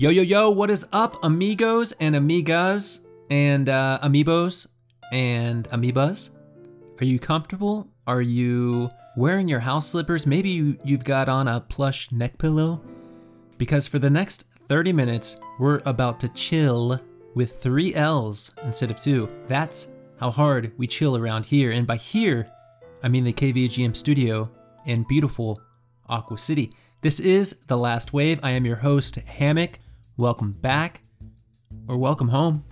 Yo, yo, yo, what is up, amigos and amigas and uh, amiibos and amoebas? Are you comfortable? Are you wearing your house slippers? Maybe you, you've got on a plush neck pillow? Because for the next 30 minutes, we're about to chill with three L's instead of two. That's how hard we chill around here. And by here, I mean the KVGM studio in beautiful Aqua City. This is The Last Wave. I am your host, Hammock welcome back or welcome home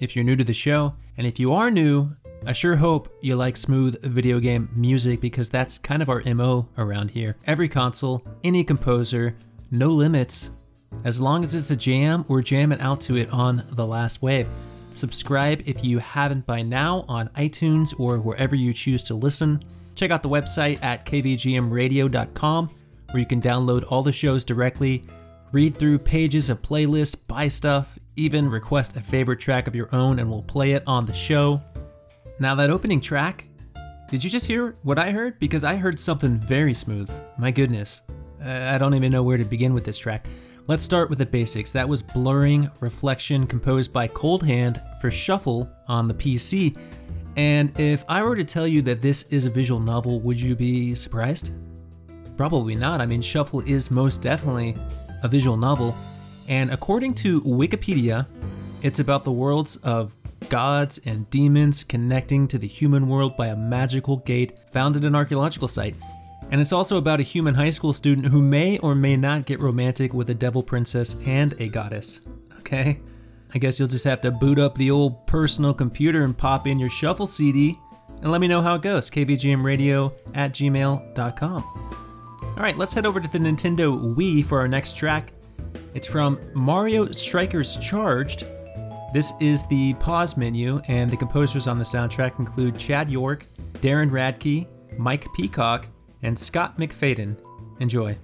if you're new to the show. And if you are new, I sure hope you like smooth video game music because that's kind of our MO around here. Every console, any composer, no limits. As long as it's a jam, we're jamming out to it on The Last Wave. Subscribe if you haven't by now on iTunes or wherever you choose to listen. Check out the website at kvgmradio.com where you can download all the shows directly read through pages of playlists, buy stuff, even request a favorite track of your own and we'll play it on the show. Now, that opening track, did you just hear what I heard? Because I heard something very smooth. My goodness. I don't even know where to begin with this track. Let's start with the basics. That was Blurring Reflection, composed by Cold Hand for Shuffle on the PC. And if I were to tell you that this is a visual novel, would you be surprised? Probably not. I mean, Shuffle is most definitely a visual novel, and according to Wikipedia, it's about the worlds of gods and demons connecting to the human world by a magical gate found at an archaeological site. And it's also about a human high school student who may or may not get romantic with a devil princess and a goddess. Okay? I guess you'll just have to boot up the old personal computer and pop in your shuffle CD and let me know how it goes. KVGMradio at gmail.com. All right, let's head over to the Nintendo Wii for our next track. It's from Mario Strikers Charged. This is the pause menu, and the composers on the soundtrack include Chad York, Darren Radtke, Mike Peacock, and Scott McFadden. Enjoy.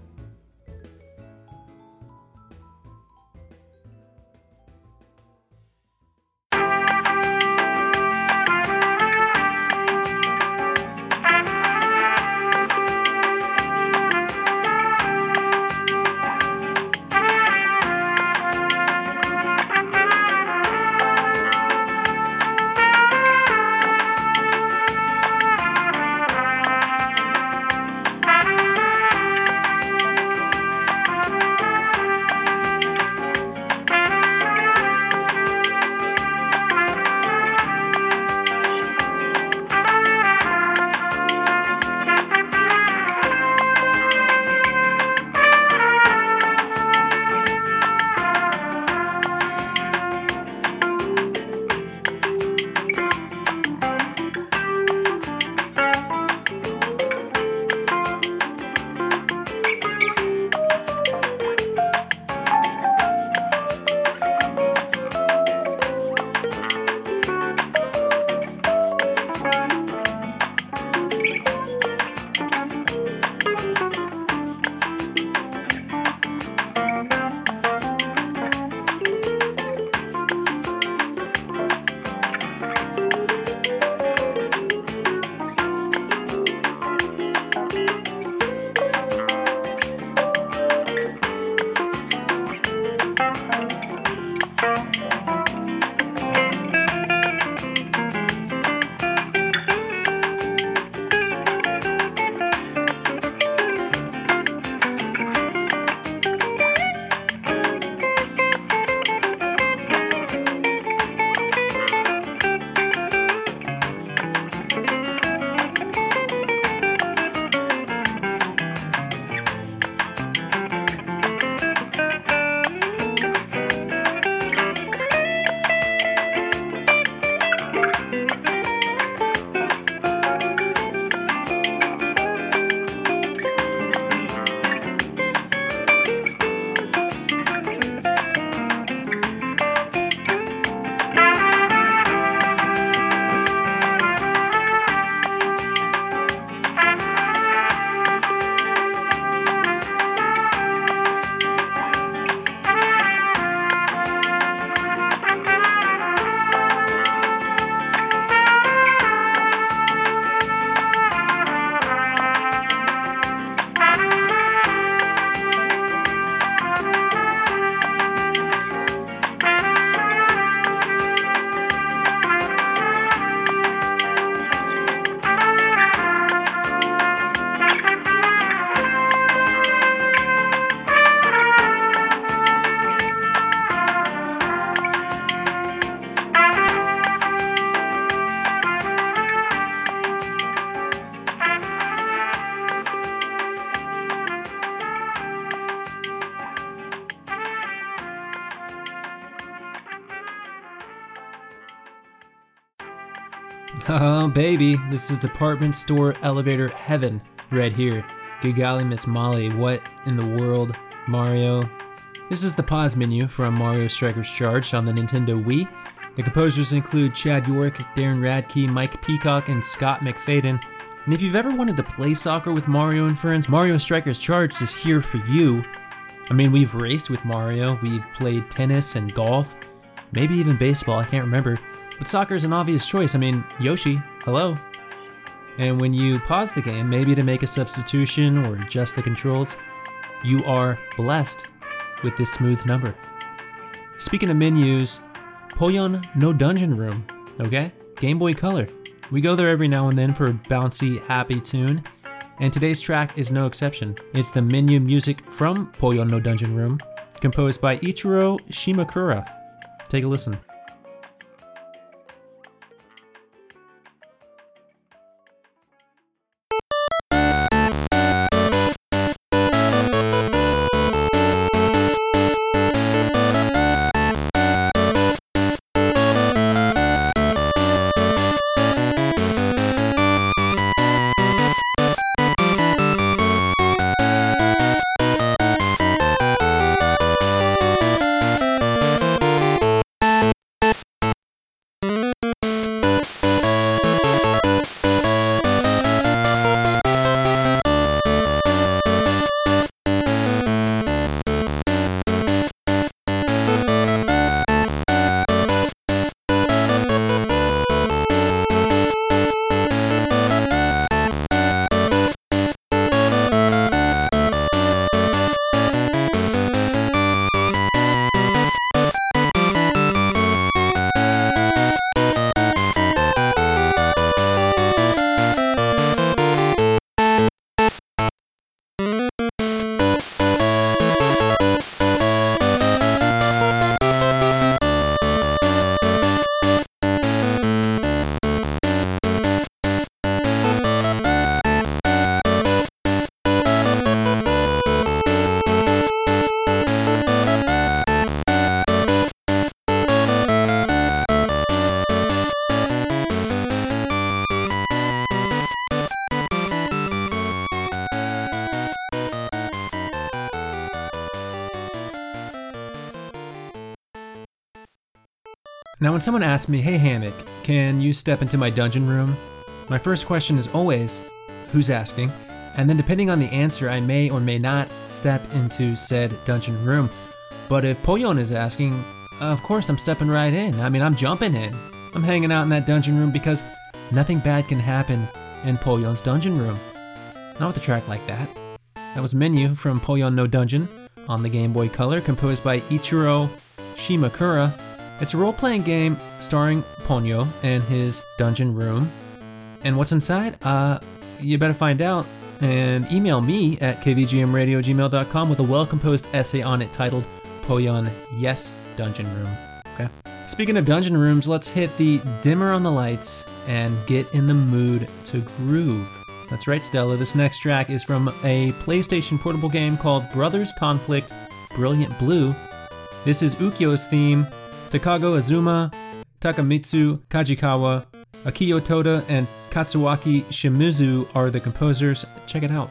Oh, baby, this is department store elevator heaven right here. Good golly, Miss Molly, what in the world? Mario. This is the pause menu from Mario Strikers Charged on the Nintendo Wii. The composers include Chad York, Darren Radtke, Mike Peacock, and Scott McFadden. And if you've ever wanted to play soccer with Mario and friends, Mario Strikers Charged is here for you. I mean, we've raced with Mario, we've played tennis and golf, maybe even baseball, I can't remember. But soccer is an obvious choice. I mean, Yoshi, hello. And when you pause the game, maybe to make a substitution or adjust the controls, you are blessed with this smooth number. Speaking of menus, Poyon no Dungeon Room, okay? Game Boy Color. We go there every now and then for a bouncy, happy tune, and today's track is no exception. It's the menu music from Poyon no Dungeon Room, composed by Ichiro Shimakura. Take a listen. Now, when someone asks me, hey Hammock, can you step into my dungeon room? My first question is always, who's asking? And then, depending on the answer, I may or may not step into said dungeon room. But if Poyon is asking, of course I'm stepping right in. I mean, I'm jumping in. I'm hanging out in that dungeon room because nothing bad can happen in Poyon's dungeon room. Not with a track like that. That was Menu from Poyon no Dungeon on the Game Boy Color, composed by Ichiro Shimakura it's a role playing game starring Ponyo and his dungeon room. And what's inside? Uh, you better find out and email me at kvgmradio.gmail.com with a well composed essay on it titled Poyon Yes Dungeon Room. Okay. Speaking of dungeon rooms, let's hit the dimmer on the lights and get in the mood to groove. That's right, Stella. This next track is from a PlayStation portable game called Brothers Conflict Brilliant Blue. This is Ukyo's theme Takago Azuma, Takamitsu Kajikawa, Akiyo Toda, and Katsuaki Shimizu are the composers. Check it out.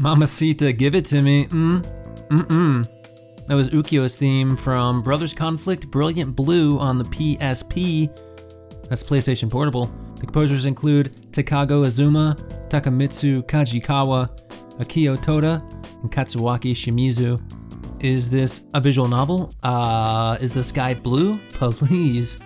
Mamacita, give it to me. Mm, mm-mm. That was Ukyo's theme from Brothers Conflict Brilliant Blue on the PSP. That's PlayStation Portable. The composers include Takago Azuma, Takamitsu Kajikawa, Akio Toda, and Katsuaki Shimizu. Is this a visual novel? Uh, is the sky blue? Please.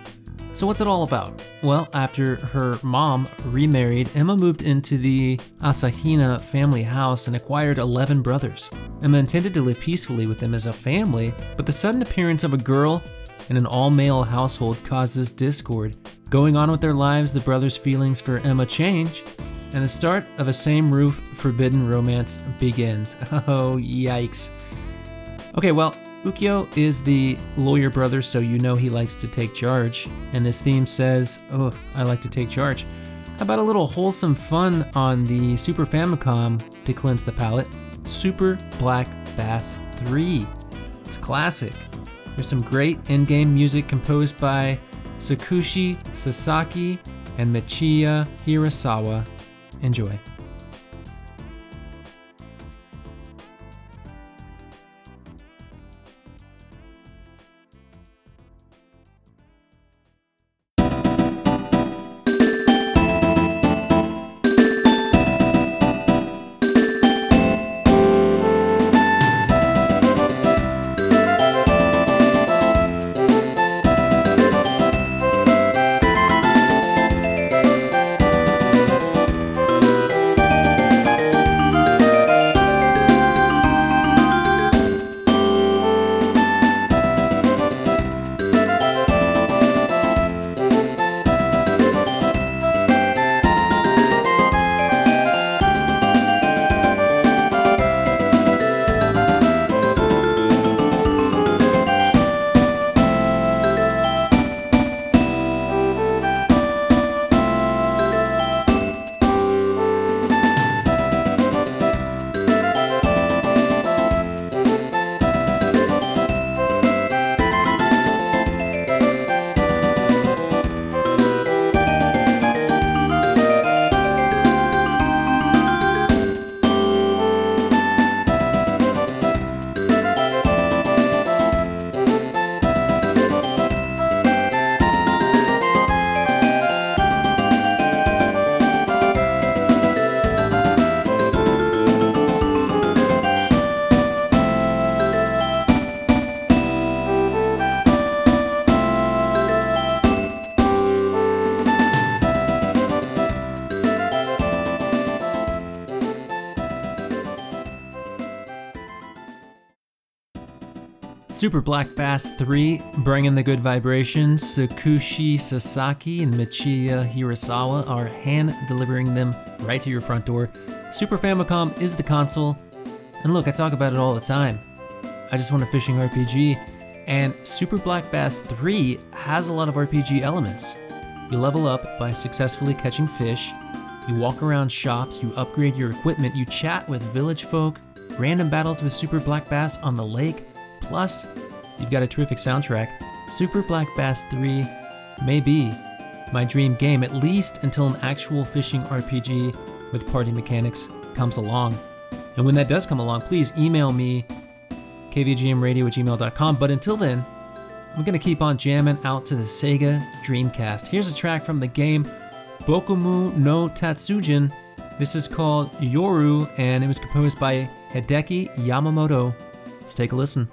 So, what's it all about? Well, after her mom remarried, Emma moved into the Asahina family house and acquired 11 brothers. Emma intended to live peacefully with them as a family, but the sudden appearance of a girl in an all male household causes discord. Going on with their lives, the brothers' feelings for Emma change, and the start of a same roof forbidden romance begins. Oh, yikes. Okay, well, Ukyo is the lawyer brother, so you know he likes to take charge. And this theme says, Oh, I like to take charge. How about a little wholesome fun on the Super Famicom to cleanse the palate? Super Black Bass 3. It's classic. There's some great in game music composed by Tsukushi Sasaki and Michiya Hirasawa. Enjoy. Super Black Bass 3, bringing the good vibrations. Tsukushi Sasaki and Michiya Hirasawa are hand delivering them right to your front door. Super Famicom is the console. And look, I talk about it all the time. I just want a fishing RPG. And Super Black Bass 3 has a lot of RPG elements. You level up by successfully catching fish, you walk around shops, you upgrade your equipment, you chat with village folk, random battles with Super Black Bass on the lake, Plus, you've got a terrific soundtrack. Super Black Bass 3 may be my dream game, at least until an actual fishing RPG with party mechanics comes along. And when that does come along, please email me, kvgmradio at gmail.com. But until then, I'm gonna keep on jamming out to the Sega Dreamcast. Here's a track from the game Bokumu no Tatsujin. This is called Yoru, and it was composed by Hideki Yamamoto. Let's take a listen.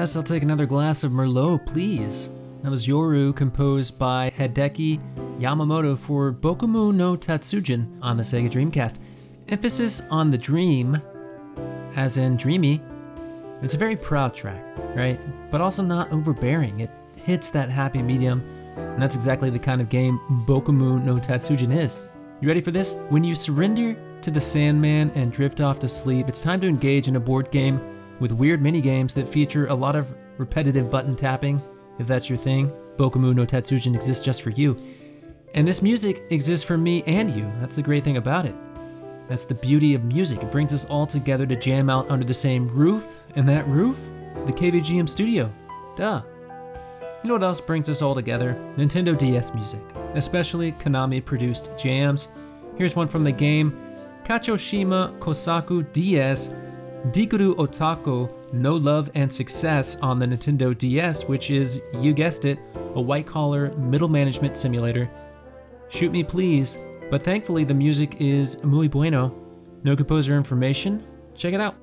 Yes, I'll take another glass of Merlot, please. That was Yoru, composed by Hideki Yamamoto for Bokumu no Tatsujin on the Sega Dreamcast. Emphasis on the dream, as in dreamy. It's a very proud track, right? But also not overbearing. It hits that happy medium, and that's exactly the kind of game Bokumu no Tatsujin is. You ready for this? When you surrender to the Sandman and drift off to sleep, it's time to engage in a board game with weird mini games that feature a lot of repetitive button tapping. If that's your thing, Bokumu no Tatsujin exists just for you. And this music exists for me and you. That's the great thing about it. That's the beauty of music. It brings us all together to jam out under the same roof, and that roof, the KVGM studio. Duh. You know what else brings us all together? Nintendo DS music, especially Konami produced jams. Here's one from the game Kachoshima Kosaku DS Dikuru Otako No Love and Success on the Nintendo DS, which is, you guessed it, a white collar middle management simulator. Shoot me please, but thankfully the music is muy bueno. No composer information? Check it out.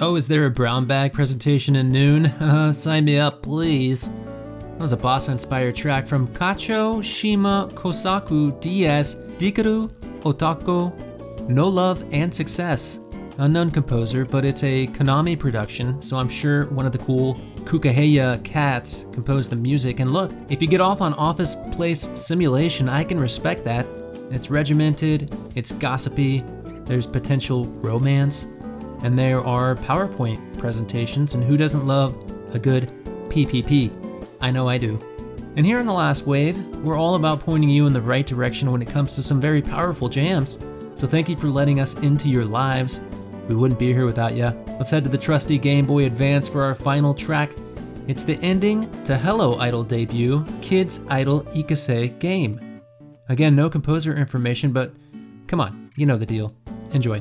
Oh, is there a brown bag presentation in noon? Uh, sign me up, please. That was a bossa inspired track from Kacho Shima Kosaku DS Dikaru Otako No Love and Success. Unknown composer, but it's a Konami production, so I'm sure one of the cool Kukeiha cats composed the music. And look, if you get off on Office Place Simulation, I can respect that. It's regimented, it's gossipy, there's potential romance and there are PowerPoint presentations, and who doesn't love a good PPP? I know I do. And here in the last wave, we're all about pointing you in the right direction when it comes to some very powerful jams. So thank you for letting us into your lives. We wouldn't be here without you. Let's head to the trusty Game Boy Advance for our final track. It's the ending to Hello Idol debut, Kids Idol Ikusei game. Again, no composer information, but come on, you know the deal. Enjoy.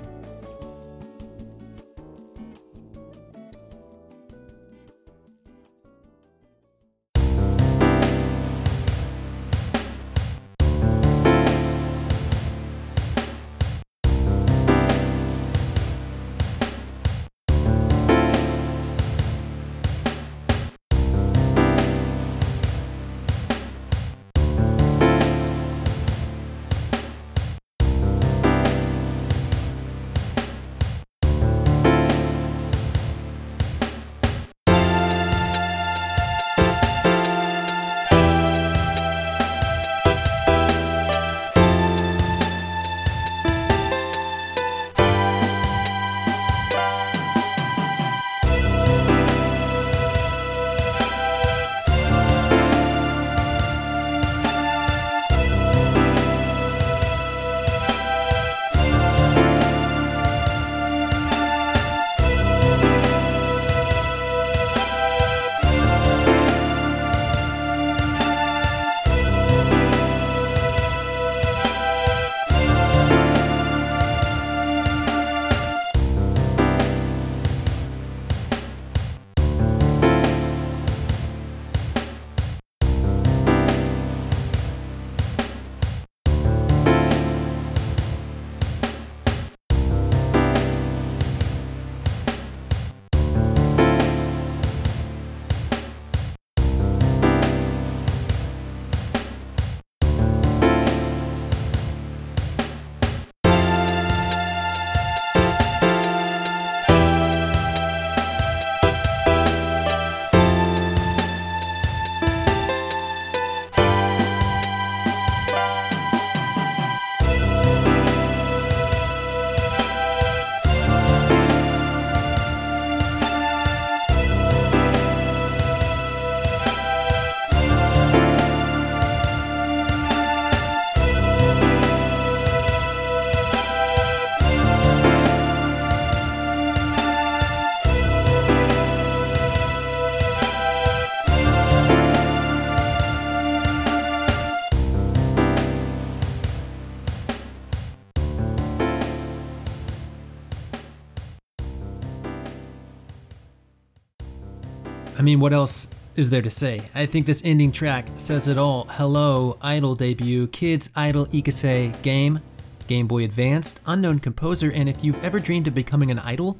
Mean, what else is there to say? I think this ending track says it all. Hello, Idol debut, Kids Idol Ikusei game, Game Boy Advanced, unknown composer, and if you've ever dreamed of becoming an idol,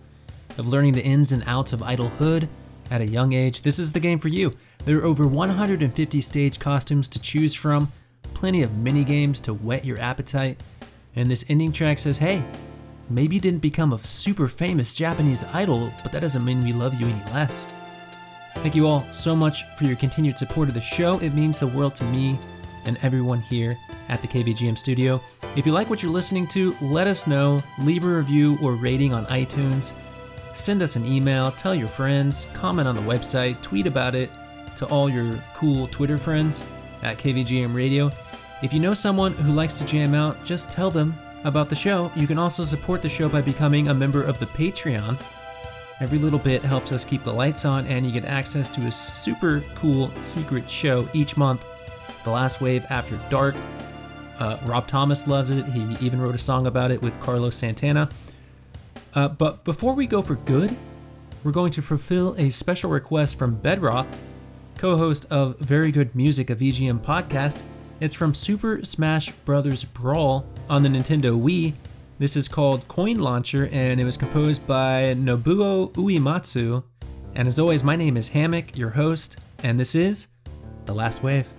of learning the ins and outs of idolhood at a young age, this is the game for you. There are over 150 stage costumes to choose from, plenty of mini games to whet your appetite, and this ending track says, hey, maybe you didn't become a super famous Japanese idol, but that doesn't mean we love you any less. Thank you all so much for your continued support of the show. It means the world to me and everyone here at the KVGM studio. If you like what you're listening to, let us know. Leave a review or rating on iTunes. Send us an email, tell your friends, comment on the website, tweet about it to all your cool Twitter friends at KVGM Radio. If you know someone who likes to jam out, just tell them about the show. You can also support the show by becoming a member of the Patreon. Every little bit helps us keep the lights on, and you get access to a super cool secret show each month The Last Wave After Dark. Uh, Rob Thomas loves it. He even wrote a song about it with Carlos Santana. Uh, but before we go for good, we're going to fulfill a special request from Bedrock, co host of Very Good Music, a VGM podcast. It's from Super Smash Bros. Brawl on the Nintendo Wii. This is called Coin Launcher and it was composed by Nobuo Uematsu. And as always, my name is Hammock, your host, and this is The Last Wave.